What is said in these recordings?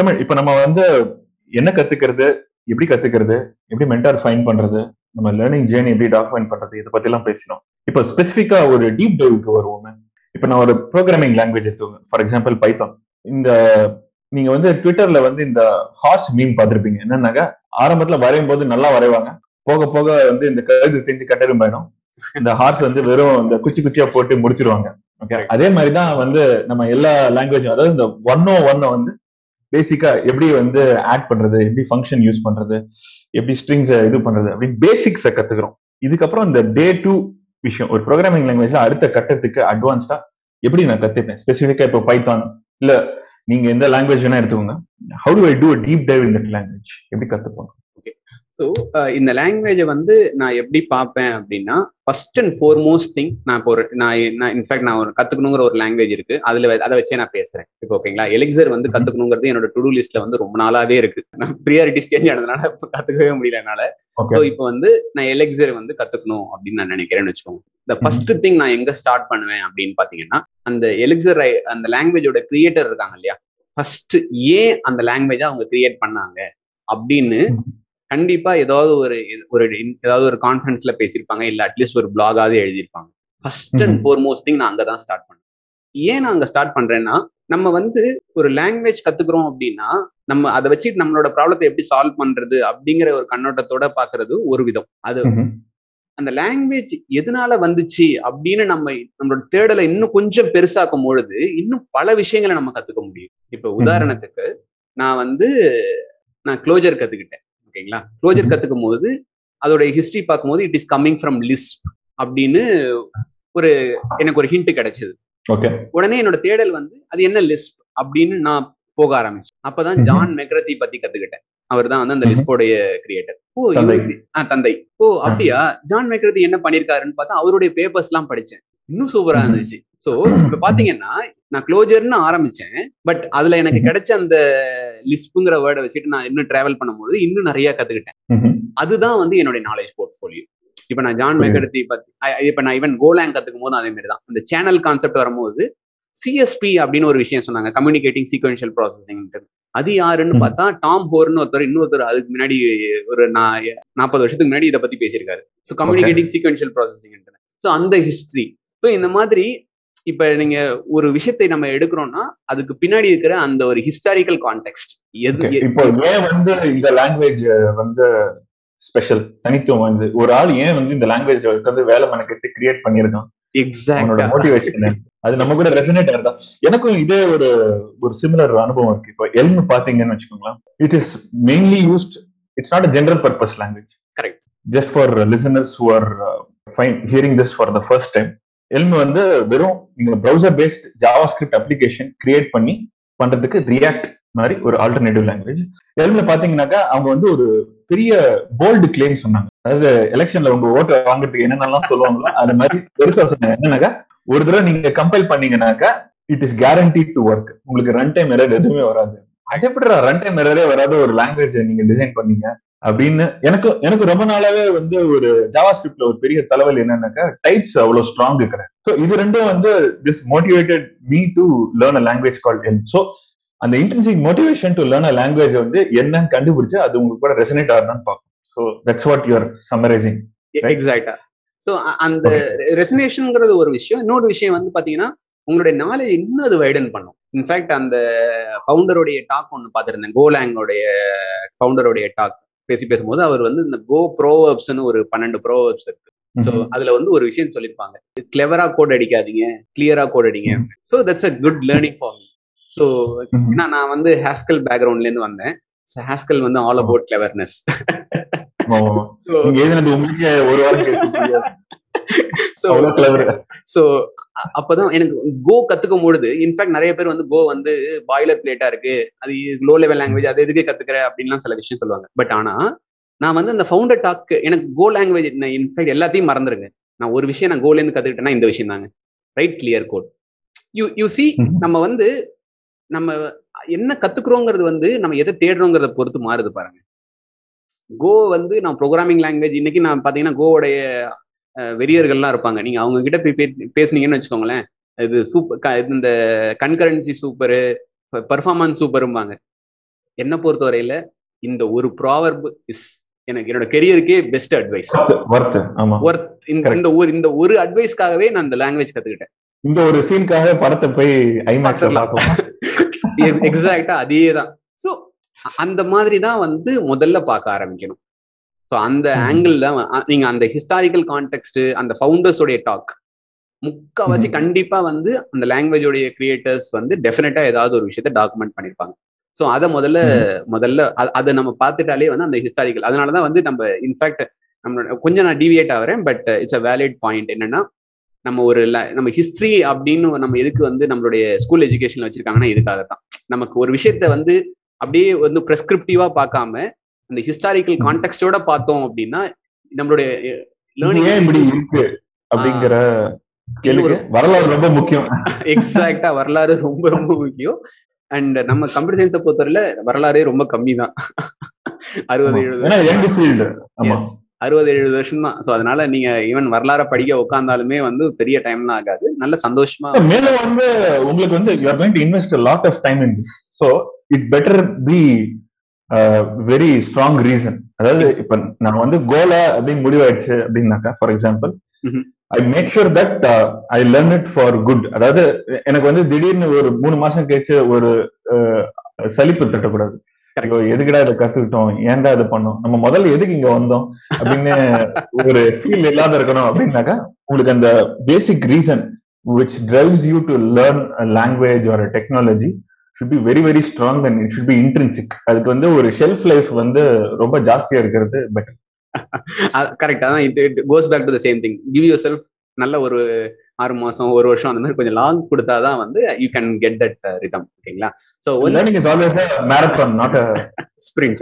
தமிழ் இப்ப நம்ம வந்து என்ன கத்துக்கிறது எப்படி கத்துக்கிறது எப்படி மென்டார் ஃபைன் பண்றது நம்ம லேர்னிங் ஜேர்னி எப்படி டாக்குமெண்ட் பண்றது இதை பத்தி எல்லாம் பேசினோம். இப்போ ஸ்பெசிஃபிக்கா ஒரு டீப் டைவுக்கு வருவோமே. இப்ப நான் ஒரு ப்ரோக்ராமிங் லாங்குவேஜ் எடுத்துக்கோங்க. ஃபார் எக்ஸாம்பிள் பைத்தான் இந்த நீங்க வந்து ட்விட்டர்ல வந்து இந்த ஹார்ஸ் மீம் பார்த்துருப்பீங்க. என்னன்னாக்கா ஆரம்பத்துல வரையும் போது நல்லா வரைவாங்க. போக போக வந்து இந்த கழுது தெரிஞ்சு கட்டரும் பயணம் இந்த ஹார்ஸ் வந்து வெறும் இந்த குச்சி குச்சியா போட்டு முடிச்சிருவாங்க. ஓகே அதே மாதிரி தான் வந்து நம்ம எல்லா லாங்குவேஜும் அதாவது இந்த ஒன் ஓ ஒன்னை வந்து பேசிக்கா எப்படி வந்து ஆட் பண்றது எப்படி ஃபங்க்ஷன் யூஸ் பண்றது எப்படி ஸ்ட்ரிங்ஸை இது பண்றது அப்படின்னு பேசிக்ஸை கத்துக்கிறோம். இதுக்கப்புறம் இந்த டே டூ விஷயம் ஒரு ப்ரோக்ராமிங் லாங்குவேஜ்ல அடுத்த கட்டத்துக்கு அட்வான்ஸ்டா எப்படி நான் கத்துப்பேன்? ஸ்பெசிஃபிக்கா இப்போ பைத்தான் இல்ல நீங்க எந்த லாங்குவேஜ் வேணா எடுத்துக்கோங்க. How do I do deep dive in that language எப்படி கத்துப்போம் ஸோ இந்த லாங்குவேஜை வந்து நான் எப்படி பார்ப்பேன் அப்படின்னா ஃபர்ஸ்ட் அண்ட் ஃபோர்மோஸ்ட் திங் நான் இப்போ ஒரு நான் நான் இன்ஃபேக்ட் நான் ஒரு கத்துக்கணுங்கிற ஒரு லாங்குவேஜ் இருக்கு. அதுல அதை வச்சே நான் பேசுறேன். இப்போ ஓகேங்களா? எலிக்சர் வந்து கத்துக்கணுங்கிறது என்னோட டு லிஸ்ட்ல வந்து ரொம்ப நாளாவே இருக்கு. நான் ப்ரியாரிட்டிஸ் சேஞ்ச் ஆனதுனால இப்போ கத்துக்கவே முடியல என்னால. ஸோ இப்போ வந்து நான் எலெக்சர் வந்து கத்துக்கணும் அப்படின்னு நான் நினைக்கிறேன்னு வச்சுக்கோங்க. இந்த ஃபர்ஸ்ட் திங் நான் எங்க ஸ்டார்ட் பண்ணுவேன் அப்படின்னு பாத்தீங்கன்னா அந்த எலிக்சர் அந்த லாங்குவேஜோட கிரியேட்டர் இருக்காங்க இல்லையா? ஃபர்ஸ்ட் ஏன் அந்த லாங்குவேஜை அவங்க கிரியேட் பண்ணாங்க? அப்படின்னு கண்டிப்பா ஏதாவது ஒரு ஒரு ஏதாவது ஒரு கான்ஃபரன்ஸ்ல பேசியிருப்பாங்க இல்ல அட்லீஸ்ட் ஒரு பிளாகாவது எழுதியிருப்பாங்க. ஃபர்ஸ்ட் அண்ட் ஃபோர்மோஸ்ட் திங் நான் அங்கதான் ஸ்டார்ட் பண்ணேன். ஏன் நான் அங்க ஸ்டார்ட் பண்றேன்னா நம்ம வந்து ஒரு லாங்குவேஜ் கத்துக்கிறோம் அப்படின்னா நம்ம அதை வச்சுட்டு நம்மளோட ப்ராப்ளத்தை எப்படி சால்வ் பண்றது அப்படிங்கிற ஒரு கண்ணோட்டத்தோட பாக்குறது ஒரு விதம். அது அந்த லாங்குவேஜ் எதனால வந்துச்சு அப்படின்னு நம்ம நம்மளோட தேடலை இன்னும் கொஞ்சம் பெருசாக்கும் பொழுது இன்னும் பல விஷயங்களை நம்ம கத்துக்க முடியும். இப்ப உதாரணத்துக்கு நான் வந்து நான் க்ளோஜர் கத்துக்கிட்டேன். ஓகேங்களா? க்ளோஜர் கத்துக்கும் போது அதோட ஹிஸ்டரி பார்க்கும்போது it is coming from Lisp அப்படின்னு ஒரு எனக்கு ஒரு ஹிண்ட் கிடைச்சது. உடனே என்னோட தேடல் வந்து அது என்ன லிஸ்ப் அப்படின்னு நான் போக ஆரம்பிச்சேன். அப்பதான் ஜான் மெக்ரத்தி பத்தி கத்துக்கிட்டேன். அவர் தான் வந்து அந்த லிஸ்போடைய கிரியேட்டர் ஓ தந்தை. ஓ அப்படியா? ஜான் மெக்ரத்தி என்ன பண்ணிருக்காருன்னு பார்த்தா அவருடைய பேப்பர்ஸ் எல்லாம் படிச்சேன். இன்னும் சூப்பரா இருந்துச்சு. சோ இப்ப பாத்தீங்கன்னா நான் க்ளோஜர்னு ஆரம்பிச்சேன். பட் அதுல எனக்கு கிடைச்ச அந்த லிஸ்ப்புங்கிற வேர்டை வச்சுட்டு நான் இன்னும் டிராவல் பண்ணும்போது இன்னும் நிறைய கத்துக்கிட்டேன். அதுதான் வந்து என்னுடைய நாலேஜ் போர்ட்ஃபோலியோ இப்ப நான் ஜான் மெகர்த்தி பத்தி இப்ப நான் ஈவன் கோலாங் கத்துக்கும் போது அதே மாதிரி தான். அந்த சேனல் கான்செப்ட் வரும்போது சிஎஸ்பி அப்படின்னு ஒரு விஷயம் சொன்னாங்க. கம்யூனிகேட்டிங் சீக்வன்ஷியல் ப்ராசஸிங் அது யாருன்னு பார்த்தா டாம் ஹோர்னு ஒருத்தர் இன்னொருத்தர் அதுக்கு முன்னாடி ஒரு நாற்பது வருஷத்துக்கு முன்னாடி இதை பத்தி பேசியிருக்காரு. So communicating sequential processing so அந்த ஹிஸ்டரி ஸோ இந்த மாதிரி இப்ப நீங்க ஒரு விஷயத்தை நம்ம எடுக்கிறோம்னா அதுக்கு பின்னாடி இருக்கிற அந்த ஒரு ஹிஸ்டாரிக்கல் கான்டெக்ட் எது இப்போ ஏன் வந்து இந்த லாங்குவேஜ் வந்து ஸ்பெஷல் தனித்துவம் வந்து ஒரு ஆள் ஏன் வந்து இந்த லாங்குவேஜ் வந்து வேலை மெனக்கெட்டு கிரியேட் பண்ணிருக்கான் எக்ஸாக்ட் மோட்டிவேஷன் அது நம்ம கூட ரெசனேட் ஆகுதா? எனக்கும் இதே ஒரு ஒரு சிமிலர் அனுபவம் இருக்கு. இப்போ எல்ம் பாத்தீங்கன்னு வச்சுக்கோங்களேன். It is mainly used it's not general purpose language correct just for listeners who are hearing this for the first time Elm வந்து வெறும் நீங்க browser based JavaScript application create பண்ணி பண்றதுக்கு ரியாக்ட் மாதிரி ஒரு ஆல்டர்னேட்டிவ் லாங்குவேஜ் எல்மில் பாத்தீங்கன்னாக்கா அவங்க வந்து ஒரு பெரிய போல்டு கிளைம் சொன்னாங்க. அதாவது எலெக்ஷன்ல உங்க ஓட்டை வாங்குறதுக்கு என்னென்னலாம் சொல்லுவாங்களோ அது மாதிரி பெருசா சொன்னாங்க. என்னன்னாக்கா ஒரு தடவை நீங்க compile பண்ணீங்கன்னாக்கா it is guarantee to work உங்களுக்கு ரன் டைம் எரர் எதுவுமே வராது. அடைப்படுற ரன் டைம் எரரே வராத ஒரு லாங்குவேஜ் நீங்க டிசைன் பண்ணீங்க. அப்படின்னு எனக்கு எனக்கு ரொம்ப நாளாவே வந்து ஒரு ஜாவா ஸ்கிரிப்ட்ல ஒரு பெரிய தலைவலி என்னன்னாக்கா டைப்ஸ் அவ்வளவு ஸ்ட்ராங் இருக்கிறேன். ஸோ இது ரெண்டும் வந்து this motivated me to learn a language call Elm so அந்த intensive motivation to learn a language வந்து என்னன்னு கண்டுபிடிச்சு அது உங்களுக்கு கூட ரெசனேட் ஆகுதான்னு பார்க்கும் so that's what you're summarising exactly so அந்த ரெசனேஷன்ங்கிறது ஒரு விஷயம். இன்னொரு விஷயம் வந்து பாத்தீங்கன்னா உங்களுடைய நாலேஜ் இன்னும் அது வைடன் பண்ணும். இன்ஃபேக்ட் அந்த ஃபவுண்டருடைய டாக் ஒன்று பார்த்துருந்தேன். கோலாங்கோடைய ஃபவுண்டருடைய டாக் பேசி பேசும்போது அவர் வந்து இந்த கோ ப்ரோவர்ப்ஸ்னு ஒரு பன்னெண்டு ப்ரோவர்ப்ஸ் இருக்கு. ஸோ அதுல வந்து ஒரு விஷயம் சொல்லியிருப்பாங்க கிளவரா கோட் அடிக்காதீங்க கிளியரா கோட் அடிங்க. So that's a good learning for me so ஏன்னா நான் வந்து ஹாஸ்கல் பேக்ரவுண்ட்ல இருந்து வந்தேன். ஹாஸ்கல் வந்து ஆல் அபவுட் கிளவர்னஸ் ஒரு வாரம் ஸோ அப்பதான் எனக்கு கோ கத்துக்கும் பொழுது இன்ஃபேக்ட் நிறைய பேர் வந்து கோ வந்து பாய்லர் பிளேட்டா இருக்கு. அது லோ லெவல் லாங்குவேஜ் அது எதுக்கு கத்துக்கிற அப்படின்லாம் சில விஷயம் சொல்லுவாங்க. பட் ஆனா நான் வந்து அந்த ஃபவுண்டர் டாக் எனக்கு கோ லாங்குவேஜ் இன்ஃபேக்ட் எல்லாத்தையும் மறந்துருங்க. நான் ஒரு விஷயம் நான் கோலேருந்து கத்துக்கிட்டேன்னா இந்த விஷயம் தாங்க. Right clear code you you see நம்ம வந்து நம்ம என்ன கத்துக்கிறோங்கிறது வந்து நம்ம எதை தேடுறோங்கிறத பொறுத்து மாறுது பாருங்க. கோ வந்து நான் ப்ரோக்ராமிங் லாங்குவேஜ் இன்னைக்கு நான் பாத்தீங்கன்னா கோவுடைய வெறியர்கள்லாம் இருப்பாங்க. நீங்க அவங்க கிட்ட போய் பேசுனீங்கன்னு வச்சுக்கோங்களேன். இது சூப்பர் இந்த கன்கரன்சி சூப்பரு பர்ஃபார்மன்ஸ் சூப்பரும்பாங்க. என்ன பொறுத்தவரையில இந்த ஒரு ப்ராவர்ப் இஸ் எனக்கு என்னோட கெரியருக்கே பெஸ்ட் அட்வைஸ் ஒர்த் இந்த ஒரு இந்த ஒரு அட்வைஸ்க்காகவே நான் இந்த லாங்குவேஜ் கத்துக்கிட்டேன். இந்த ஒரு சீனுக்காக படத்தை போய் ஐமேக்ஸ்ல எக்ஸாக்டா அதே தான் ஸோ அந்த மாதிரி தான் வந்து முதல்ல பார்க்க ஆரம்பிக்கணும். ஸோ அந்த. ஆங்கிள் தான் நீங்க அந்த ஹிஸ்டாரிக்கல் கான்டெக்ட் அந்த ஃபவுண்டர்ஸோடைய டாக் முக்காவாசி. கண்டிப்பா வந்து அந்த லாங்குவேஜோடைய கிரியேட்டர்ஸ் வந்து டெஃபினட்டா ஏதாவது ஒரு விஷயத்த டாக்குமெண்ட் பண்ணிருப்பாங்க ஸோ அதை முதல்ல முதல்ல அதை நம்ம பார்த்துட்டாலே வந்து அந்த ஹிஸ்டாரிக்கல் அதனால தான் வந்து நம்ம இன்ஃபேக்ட் நம்மளோட கொஞ்சம் நான் டிவியேட் ஆகிறேன் but it's a valid point என்னன்னா நம்ம ஒரு நம்ம ஹிஸ்டரி அப்படின்னு நம்ம எதுக்கு வந்து நம்மளுடைய ஸ்கூல் எஜுகேஷன்ல வச்சிருக்காங்கன்னா இதுக்காக தான் நமக்கு ஒரு விஷயத்த வந்து அப்படியே வந்து ப்ரெஸ்கிரிப்டிவா பார்க்காம அந்த ஹிஸ்டாரிக்கல் ம். கான்டெக்ட்டோட பார்த்தோம் அப்படின்னா நம்மளுடைய லேர்னிங் ஏன் இப்படி இருக்கு அப்படிங்கிற வரலாறு ரொம்ப முக்கியம். எக்ஸாக்டா வரலாறு ரொம்ப ரொம்ப முக்கியம். அண்ட் நம்ம கம்ப்யூட்டர் சயின்ஸை பொறுத்தவரையில வரலாறே ரொம்ப கம்மி தான். அறுபது. எழுபது. அறுபது எழுபது வருஷம் தான். ஸோ அதனால நீங்க ஈவன் வரலாற படிக்க உட்காந்தாலுமே வந்து பெரிய டைம்லாம் ஆகாது. நல்ல சந்தோஷமா மேல வந்து உங்களுக்கு வந்து you are going to invest lot of time in this so it better be very strong reason அதாவது. இப்ப நான் வந்து கோலா அப்படின்னு முடிவாயிடுச்சு அப்படின்னாக்கா for example. I make sure that I learn it for good அதாவது எனக்கு வந்து திடீர்னு ஒரு மூணு மாசம் கழிச்சு ஒரு சலிப்பு தட்டக்கூடாது. எதுக்குடா இதை கத்துக்கிட்டோம்? ஏன்டா இதை பண்ணோம்? நம்ம முதல்ல எதுக்கு இங்க வந்தோம்? அப்படின்னு ஒரு ஃபீல் இல்லாத இருக்கணும் அப்படின்னாக்கா உங்களுக்கு அந்த basic reason which drives you to learn a language or should be very very strong and it should be intrinsic. அதுக்கு வந்து ஒரு ஷெல்ஃப் லைஃப் வந்து ரொம்ப ஜாஸ்தியா இருக்கிறது பெட்டர் கரெக்ட் அதான் it it goes back to the same thing give yourself நல்ல ஒரு ஆறு மாசம் ஒரு வருஷம் அந்த மாதிரி கொஞ்சம் லாங் கொடுத்தாதான் வந்து you can get that rhythm ஓகேங்களா so learning is always marathon not sprint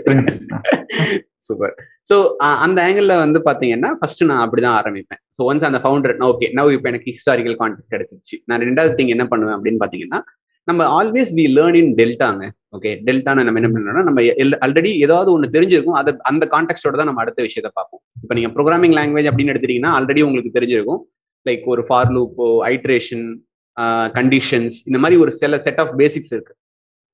super so அந்த ஆங்கிள் வந்து பாத்தீங்கன்னா ஃபர்ஸ்ட் நான் அப்படிதான் ஆரம்பிப்பேன். ஸோ ஒன்ஸ் அந்த ஃபவுண்டர் ஓகே நவ் இப்போ எனக்கு ஹிஸ்டாரிக்கல் கான்டெக்ட் கிடைச்சிருச்சு. நான் ரெண்டாவது திங் என்ன பண்ணுவேன் அப்படின்னு பாத்தீங்கன்னா நம்ம ஆல்வேஸ் வி லேர்ன் இன் டெல்டாங்க ஓகே டெல்டான்னு நம்ம என்ன பண்ணோம்னா நம்ம ஆல்ரெடி ஏதாவது ஒன்று தெரிஞ்சிருக்கும். அதை அந்த கான்டெக்ட்டோட தான் நம்ம அடுத்த விஷயத்தை பார்ப்போம். இப்போ நீங்கள் ப்ரோக்ராமிங் லாங்குவேஜ் அப்படின்னு எடுத்துட்டீங்கன்னா ஆல்ரெடி உங்களுக்கு தெரிஞ்சிருக்கும். லைக் ஒரு ஃபார் லூப்போ ஐட்ரேஷன் கண்டிஷன்ஸ் இந்த மாதிரி ஒரு சில செட் ஆஃப் பேசிக்ஸ் இருக்கு.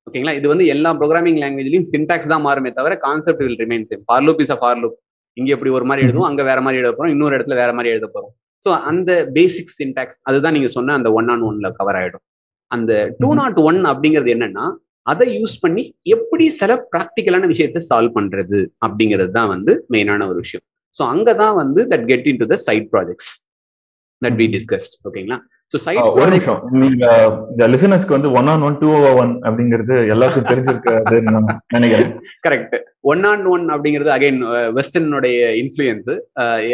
ஓகேங்களா இது வந்து எல்லா ப்ரோக்ராமிங் லாங்குவேஜ்லையும் சின்டாக்ஸ் தான் மாறுமே தவிர concept will remain same for loop is a for loop இங்கே இப்படி ஒரு மாதிரி எழுதுவோம் அங்கே வேற மாதிரி எழுத போகிறோம் இன்னொரு இடத்துல வேற மாதிரி எழுத போகிறோம் ஸோ அந்த பேசிக் சின்டாக்ஸ் அதுதான் நீங்கள் சொன்ன அந்த ஒன் ஆன் ஒன்ல கவர் ஆகிடும் அந்த டூ நாட் ஒன் அப்படிங்கிறது என்னன்னா அதை யூஸ் பண்ணி எப்படி சில ப்ராக்டிக்கலான விஷயத்த சால்வ் பண்றது அப்படிங்கிறது தான் வந்து மெயினான ஒரு விஷயம். ஸோ அங்கதான் வந்து that get into the side projects that we discussed ஓகேங்களா ஸோ சைட் ஒரு நிமிஷம். நீங்க இந்த லிசனர்ஸ்க்கு வந்து one on one two one அப்படிங்கிறது எல்லாருக்கும் தெரிஞ்சிருக்காதுன்னு நான் நினைக்கிறேன். கரெக்ட் ஒன் ஆன் ஒன் அப்படிங்கிறது அகைன் வெஸ்டர்னுடைய இன்ஃப்ளூயன்ஸ்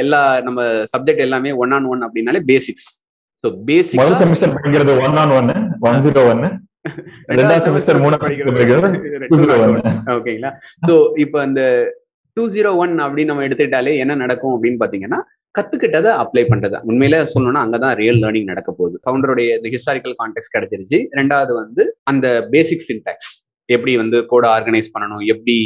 எல்லா நம்ம சப்ஜெக்ட் எல்லாமே ஒன் ஆன் ஒன் அப்படின்னாலே பேசிக்ஸ் ஸோ பேசிக் முதல் செமிஸ்டர் படிக்கிறது one on one one zero one ரெண்டாவது semester, மூணாவது semester படிக்கிறது ஓகேங்களா சோ இப்போ அந்த டூ ஜீரோ ஒன் அப்படின்னு நம்ம எடுத்துக்கிட்டாலே என்ன நடக்கும் அப்படின்னு பாத்தீங்கன்னா கத்துக்கிட்டதை அப்ளை பண்றது. உண்மையில சொல்லணும்னா அங்கதான் ரியல் லேர்னிங் நடக்க போகுது. ஃபவுண்டருடைய இந்த ஹிஸ்டாரிக்கல் கான்டெக்ட் கிடைச்சிருச்சு. ரெண்டாவது வந்து அந்த பேசிக் சின்டாக்ஸ் எப்படி வந்து கோட ஆர்கனைஸ் பண்ணணும்? எப்படி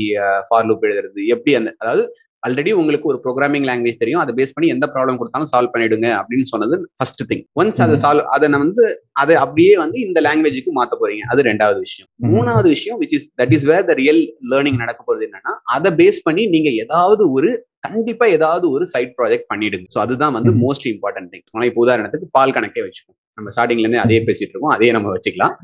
ஃபார் லூப் எழுதுறது? எப்படி அந்த அதாவது ஆல்ரெடி உங்களுக்கு ஒரு ப்ரோக்ராமிங் லாங்குவேஜ் தெரியும். அதை பேஸ் பண்ணி எந்த ப்ராப்ளம் கொடுத்தாலும் சால்வ் பண்ணிடுங்க அப்படின்னு சொன்னது ஃபர்ஸ்ட் திங் ஒன்ஸ் அதை சால்வ் அதை நான் வந்து அதை அப்படியே வந்து இந்த லாங்குவேஜுக்கு மாத்த போறீங்க. அது ரெண்டாவது விஷயம். மூணாவது விஷயம் which is that is where the real learning நடக்க போறது என்னன்னா அதை பேஸ் பண்ணி நீங்க ஏதாவது ஒரு கண்டிப்பா ஏதாவது ஒரு சைட் ப்ராஜெக்ட் பண்ணிடுங்க. ஸோ அதுதான் வந்து. மோஸ்ட் இம்பார்ட்டன்ட் திங் இப்போ உதாரணத்துக்கு பால் கணக்கே வச்சுப்போம் நம்ம ஸ்டார்டிங்ல இருந்து அதே பேசிட்டு இருக்கோம். அதே நம்ம வச்சுக்கலாம்.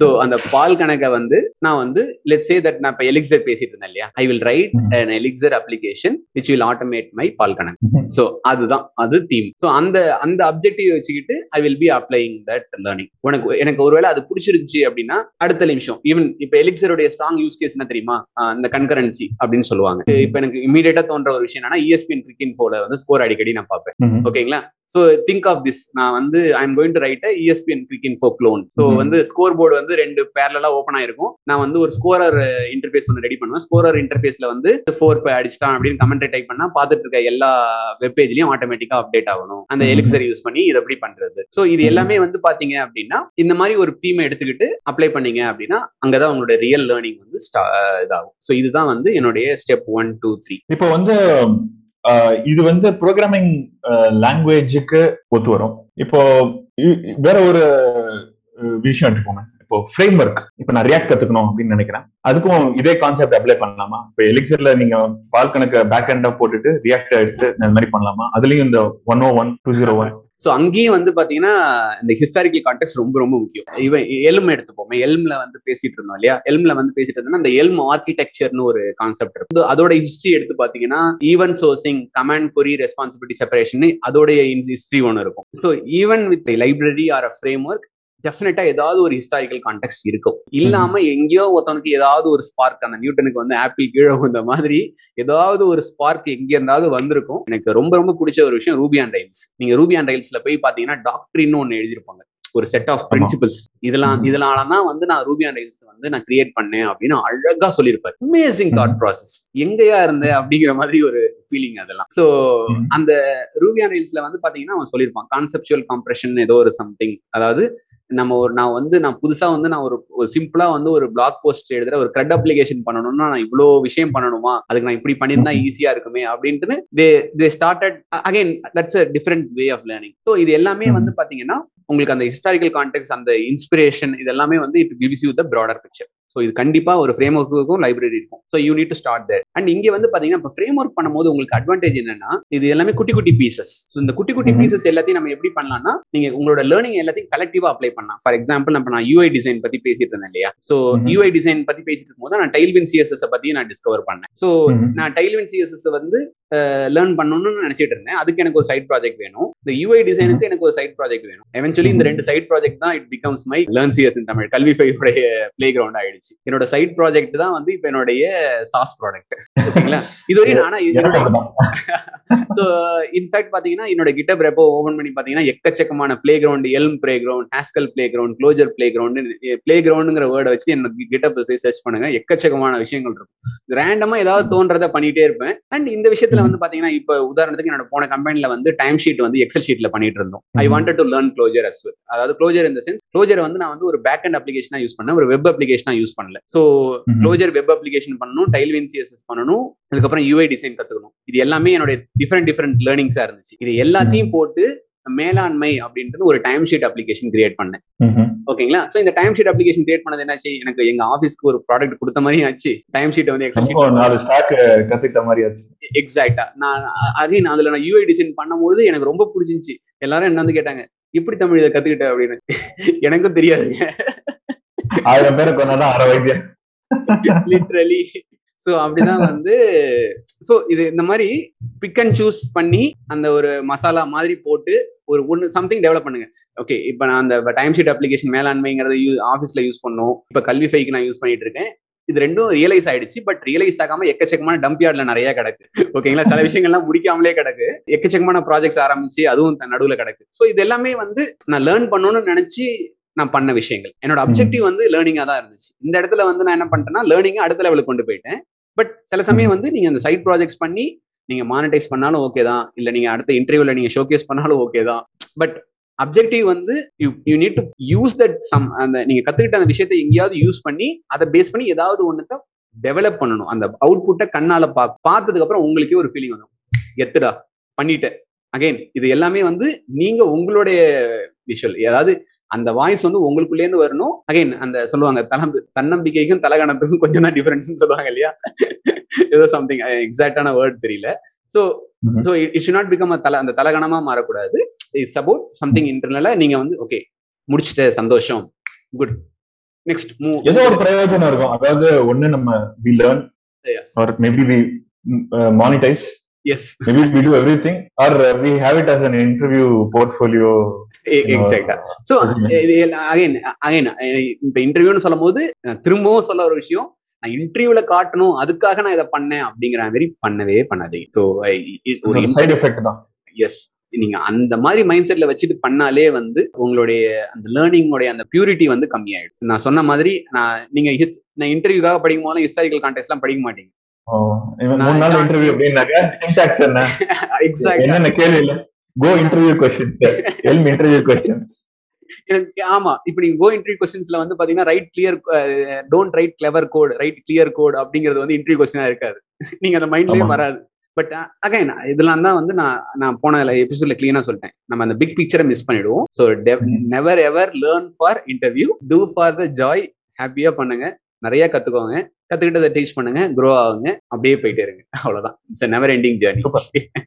ஸோ அந்த பால் கணக்கை வந்து நான் வந்து லெட் சே தட் நான் இப்போ எலிக்சர் பேசிட்டு இருந்தேன் இல்லையா? I will write an Elixir application which will automate my பால் கணக்கு. ஸோ அதுதான். அது தீம் ஸோ அந்த அந்த அப்ஜெக்டிவ் வச்சுக்கிட்டு I will be applying that learning உனக்கு எனக்கு ஒருவேளை அது பிடிச்சிருந்துச்சு அப்படின்னா அடுத்த நிமிஷம். ஈவன் இப்போ எலிக்சருடைய ஸ்ட்ராங் யூஸ் கேஸ் என்ன தெரியுமா? இந்த கன்கரன்சி அப்படின்னு சொல்லுவாங்க. இப்போ எனக்கு இமீடியட்டா தோன்ற ஒரு விஷயம் என்னன்னா இஎஸ்பிஎன் கிரிக்கின் போல வந்து ஸ்கோர் அடிக்கடி நான் பார்ப்பேன். ஓகேங்களா ஸோ திங்க் ஆஃப் திஸ் நான் வந்து I am going to write ESPN Cricinfo clone so. வந்து ஸ்கோர் போர்டு வந்து ரெண்டு பேரலா ஓப்பன் ஆயிருக்கும். நான் வந்து ஒரு ஸ்கோரர் இன்டர்பேஸ் ஒன்று ரெடி பண்ணுவேன். ஸ்கோரர் இன்டர்பேஸ்ல வந்து ஃபோர் அடிச்சிட்டான் அப்படின்னு கமெண்ட் டைப் பண்ணா பார்த்துட்டு இருக்க எல்லா வெப் பேஜ்லயும் ஆட்டோமேட்டிக்கா அப்டேட் ஆகணும். அந்த. எலிக்சர் யூஸ் பண்ணி இதை எப்படி பண்றது? ஸோ இது Mhm. எல்லாமே வந்து பாத்தீங்க அப்படின்னா இந்த மாதிரி ஒரு தீமை எடுத்துக்கிட்டு அப்ளை பண்ணீங்க அப்படின்னா அங்கதான் உங்களோட ரியல் லேர்னிங் வந்து இதாகும். ஸோ இதுதான் வந்து என்னுடைய ஸ்டெப் ஒன் டூ த்ரீ இப்போ வந்து இது வந்து ப்ரோக்ராமிங் லாங்குவேஜுக்கு ஒத்து வரும். இப்போ வேற ஒரு விஷயம் எடுத்துக்கோங்க. இப்போ இப்போ ஃப்ரேம் ஒர்க் இப்போ நான் ரியாக்ட் கத்துக்கணும் அப்படின்னு நினைக்கிறேன். அதுக்கும் இதே கான்செப்ட் அப்ளை பண்ணலாமா? இப்போ எலிக்சர்ல நீங்க பால் கணக்கு பேக் ஹேண்டா போட்டுட்டு ரியாக்ட் எடுத்து இந்த மாதிரி பண்ணலாமா? அதுலயும் இந்த one o one two zero one so அங்கேயும் வந்து பாத்தீங்கன்னா இந்த ஹிஸ்டாரிக்கல் கான்டெக்ட் ரொம்ப ரொம்ப முக்கியம். இவன் எல்ம் எடுத்துப்போமே. எல்ம்ல வந்து பேசிட்டு இருந்தோம் இல்லையா? எல்ம்ல வந்து பேசிட்டு இருந்தோம்னா அந்த எல்ம் ஆர்கிடெக்சர்னு ஒரு கான்செப்ட் இருக்கு அதோட ஹிஸ்டரி எடுத்து பாத்தீங்கன்னா event sourcing command query responsibility separation அதோடைய ஹிஸ்டரி ஒன்று இருக்கும். So even with library or a framework டெஃபினட்டா ஏதாவது ஒரு ஹிஸ்டாரிக்கல் கான்டெக்ட் இருக்கும். இல்லாம எங்கேயோ ஒருத்தவனுக்கு ஏதாவது ஒரு ஸ்பார்க் அந்த நியூட்டனுக்கு வந்து ஆப்பிள் கீழே வந்த மாதிரி ஏதாவது ஒரு ஸ்பார்க் எங்க இருந்தாவது வந்திருக்கும். எனக்கு ரொம்ப ரொம்ப பிடிச்ச ஒரு விஷயம் ரூபி அண்ட் ரைல்ஸ் நீங்க ரூபி அண்ட் ரைல்ஸ்ல போய் பாத்தீங்கன்னா டாக்டரின்னு ஒன்னு எழுதியிருப்பாங்க. ஒரு செட் ஆஃப் பிரின்சிபல்ஸ் இதெல்லாம் இதனால தான் வந்து நான் ரூபி அண்ட் ரைல்ஸ் வந்து நான் கிரியேட் பண்ணேன் அப்படின்னு அழகா சொல்லியிருப்பாரு. அமேசிங் தாட் ப்ராசஸ் எங்கயா இருந்த அப்படிங்கிற மாதிரி ஒரு ஃபீலிங் அதெல்லாம். ஸோ அந்த ரூபி அண்ட் ரைல்ஸ்ல வந்து பாத்தீங்கன்னா அவன் சொல்லியிருப்பான் கான்செப்சுவல் காம்ப்ரெஷன் ஏதோ ஒரு சம்திங் அதாவது நம்ம ஒரு நான் வந்து நான் புதுசா வந்து நான் ஒரு சிம்பிளா வந்து ஒரு பிளாக் போஸ்ட் எழுதுற ஒரு கிரெட் அப்ளிகேஷன் பண்ணணும்னா நான் இவ்வளோ விஷயம் பண்ணணுமா? அதுக்கு நான் இப்படி பண்ணியிருந்தா ஈஸியா இருக்குமே? அப்படின்ட்டு they they started again that's a different way of learning so இது எல்லாமே வந்து பாத்தீங்கன்னா உங்களுக்கு அந்த ஹிஸ்டாரிக்கல் கான்டெக்ட் அந்த இன்ஸ்பிரேஷன் இது எல்லாமே வந்து it gives you the broader picture so இது கண்டிப்பா ஒரு ஃப்ரேம் ஒர்க்குக்கும் லைப்ரரி இருக்கும். So you need to start there and இங்க வந்து பாத்தீங்கன்னா இப்போ ஃப்ரேம் ஒர்க் பண்ணும்போது உங்களுக்கு அட்வான்டேஜ் என்னன்னா இது எல்லாமே குட்டி குட்டி பீசஸ் ஸோ இந்த குட்டி குட்டி பீசஸ் எல்லாத்தையும் நம்ம எப்படி பண்ணலாம்னா நீங்க உங்களோட லேர்னிங் எல்லாத்தையும் கலெக்டிவா அப்ளை பண்ணலாம். ஃபார் எக்ஸாம்பிள் நம்ம நான் யூஐ டிசைன் பத்தி பேசிட்டு இருந்தேன் இல்லையா? ஸோ யூஐ டிசைன் பத்தி பேசிட்டு இருக்கும்போது நான் டைல்வின் சிஎஸ்எஸ் பத்தி நான் டிஸ்கவர் பண்ணேன். ஸோ நான் டைல்வின் சிஎஸ்எஸ் வந்து லேர்ன் பண்ணணும்னு நினைச்சிட்டு இருந்தேன். அதுக்கு எனக்கு ஒரு சைட் ப்ராஜெக்ட் வேணும். இந்த யூஐ டிசைனுக்கு எனக்கு ஒரு சைட் ப்ராஜெக்ட் வேணும். எவென்ச்சுவலி இந்த ரெண்டு சைட் ப்ராஜெக்ட் தான் it becomes my learn CS in Tamil கல்வி ஃபைவுடைய பிளே கிரவுண்ட் ஆயிடுச்சு. என்னோட சைட் ப்ராஜெக்ட் தான் வந்து இப்போ என்னுடைய சாஸ் ப்ராடக்ட் ஓகேங்களா? இதுவரையும் ஆனா ஸோ இன்ஃபேக்ட் பாத்தீங்கன்னா என்னோட கிட்டப் ரெப்போ ஓபன் பண்ணி பாத்தீங்கன்னா எக்கச்சக்கமான playground Elm playground Haskell playground Clojure playground play கிரவுண்டுங்கிற வேர்டை வச்சு என்னோட கிட்டப் போய் சர்ச் பண்ணுங்க. எக்கச்சக்கமான விஷயங்கள் இருக்கும். ரேண்டமா ஏதாவது தோன்றதை பண்ணிட்டே இருப்பேன். அண்ட் இந்த விஷயத்துல வந்து பாத்தீங்கன்னா இப்ப உதாரணத்துக்கு என்னோட போன கம்பெனில வந்து டைம் ஷீட் வந்து எக்ஸல் ஷீட்ல பண்ணிட்டு இருந்தோம். I wanted to learn Clojure as well அதாவது க்ளோஜர் இந்த சென்ஸ் க்ளோஜர் வந்து நான் வந்து ஒரு பேக் அண்ட் அப்ளிகேஷனா யூஸ் பண்ணேன் ஒரு வெப் அப்ளிகேஷனா யூஸ் பண்ணல. ஸோ க்ளோஜர் வெப் அப்ளிகேஷன் பண்ணணும் டைல்வின் சிஎஸ்எஸ் பண்ணணும் அதுக்கப்புறம் யூஐ டிசைன் கத்துக்கணும். இது எல்லாமே என்னோட டிஃப்ரெண்ட் டிஃப்ரெண்ட் லேர்னிங்ஸா இருந்துச்சு. இது எல்லாத்தையும் போட்டு மேலாண்மை அப்படின்றது ஒரு டைம் ஷீட் அப்ளிகேஷன் கிரியேட் பண்ணேன் ஓகேங்களா? சோ இந்த டைம் ஷீட் அப்ளிகேஷன் கிரியேட் பண்ணது என்னாச்சு? எனக்கு எங்க ஆபீஸ்க்கு ஒரு ப்ராடக்ட் கொடுத்த மாதிரி ஆச்சு. டைம் ஷீட் வந்து கத்துக்கிட்ட மாதிரி ஆச்சு. எக்ஸாக்டா நான் அகைன் அதுல நான் யூஐ டிசைன் பண்ணும்போது எனக்கு ரொம்ப பிடிச்சிருந்துச்சு எல்லாரும் என்ன வந்து கேட்டாங்க எப்படி தமிழ் இதை கத்துக்கிட்ட? அப்படின்னு. எனக்கும் தெரியாதுங்க. ஆயிரம் பேரை கொண்டாதான் அரை வைத்தியம் லிட்ரலி ஸோ அப்படிதான் வந்து ஸோ இது இந்த மாதிரி பிக் அண்ட் சூஸ் பண்ணி அந்த ஒரு மசாலா மாதிரி போட்டு ஒரு ஒன்று சம்திங் டெவலப் பண்ணுங்க. ஓகே இப்போ நான் அந்த டைம் ஷீட் அப்ளிகேஷன் மேலாண்மைங்கிறது யூ ஆஃபீஸ்ல யூஸ் பண்ணோம். இப்போ கல்வி ஃபைக்கு நான் யூஸ் பண்ணிட்டு இருக்கேன். இது ரெண்டும் ரியலைஸ் ஆயிடுச்சு பட் ரியலைஸ் ஆகாம எக்கச்சக்கமான டம்ப் யார்ட்ல நிறைய கிடக்கு. ஓகேங்களா சில விஷயங்கள்லாம் முடிக்காமலே கிடக்கு. எக்கச்சக்கமான ப்ராஜெக்ட்ஸ் ஆரம்பிச்சு அதுவும் நடுவில் கிடக்கு. ஸோ இது எல்லாமே வந்து நான் லேர்ன் பண்ணணும்னு நினைச்சு நான் பண்ண விஷயங்கள். என்னோட அப்ஜெக்டிவ் வந்து லேர்னிங்கா தான் இருந்துச்சு. இந்த இடத்துல வந்து நான் என்ன பண்ணிட்டேன்னா லேர்னிங் அடுத்த லெவலுக்கு கொண்டு போயிட்டேன். பட் சில சமயம் வந்து நீங்க அந்த சைட் ப்ராஜெக்ட்ஸ் பண்ணி நீங்க மானிட்டைஸ் பண்ணாலும் ஓகே தான். இல்ல நீங்க அடுத்த இன்டர்வியூல நீங்க ஷோகேஸ் பண்ணாலும் ஓகே தான். பட் அப்ஜெக்டிவ் வந்து you you need to use that some அந்த நீங்க கத்துக்கிட்ட அந்த விஷயத்தை எங்கேயாவது யூஸ் பண்ணி அதை பேஸ் பண்ணி ஏதாவது ஒண்ணுத்த டெவலப் பண்ணணும். அந்த அவுட்புட்டை கண்ணால பா பார்த்ததுக்கு அப்புறம் உங்களுக்கே ஒரு ஃபீலிங் வரும். எத்துடா பண்ணிட்டேன். அகைன் இது எல்லாமே வந்து நீங்க உங்களுடைய விஷுவல் அதாவது அந்த வாய்ஸ் வந்து உங்களுக்குள்ளேருந்து வரணும். அகைன் அந்த சொல்லுவாங்க தலம் தன்னம்பிக்கைக்கும் தலகணத்துக்கும் கொஞ்சம் தான் டிஃபரன்ஸ் சொல்லுவாங்க இல்லையா? ஏதோ சம்திங் எக்ஸாக்டான வேர்ட் தெரியல. So so it should not become தல அந்த தலகணமா மாறக்கூடாது. இட்ஸ் அபவுட் சம்திங் இன்டர்னலா நீங்க வந்து ஓகே முடிச்சிட்ட சந்தோஷம். குட் நெக்ஸ்ட் மூவ் ஏதோ ஒரு பிரயோஜனம் இருக்கும். அதாவது ஒண்ணு நம்ம we learn or maybe we monetise as maybe we do everything or uh, we have it as an interview portfolio எக்ஸாக்டா சோ அகைன் அகைன் இப்ப இன்டர்வியூன்னு சொல்லும் போது திரும்பவும் சொல்ல ஒரு விஷயம். நான் இன்டர்வியூல காட்டணும் அதுக்காக நான் இதை பண்ணேன் அப்படிங்கிற மாதிரி பண்ணவே பண்ணாதீங்க. ஸோ ஒரு சைடு எஃபெக்ட் தான். எஸ் நீங்க அந்த மாதிரி மைண்ட் செட்ல வச்சுட்டு பண்ணாலே வந்து உங்களுடைய அந்த லேர்னிங்கோடைய அந்த பியூரிட்டி வந்து கம்மியாயிடும். நான் சொன்ன மாதிரி நான் நீங்க நான் இன்டர்வியூக்காக படிக்கும் போது ஹிஸ்டாரிக்கல் கான்டெக்ட் எல்லாம் படிக்க மாட்டீங்க. கோ interview questions Elm interview questions எனக்கு ஆமா இப்ப நீங்க கோ இன்டர்வியூ கொஸ்டின்ஸ்ல வந்து பாத்தீங்கன்னா write clear don't write clever code write clear code அப்படிங்கிறது வந்து இன்டர்வியூ கொஸ்டினா இருக்காது. நீங்க அந்த மைண்ட்லயே வராது. பட் அகைன் இதெல்லாம் தான் வந்து நான் நான் போன எபிசோட்ல கிளீனா சொல்லிட்டேன். நம்ம அந்த பிக் பிக்சரை மிஸ் பண்ணிடுவோம். So never ever learn for interview do for the joy ஹாப்பியா பண்ணுங்க. நிறைய கத்துக்கோங்க. கத்துக்கிட்டதை டீச் பண்ணுங்க. க்ரோ ஆகுங்க. அப்படியே போயிட்டே இருங்க. அவ்வளவுதான். It's never ending journey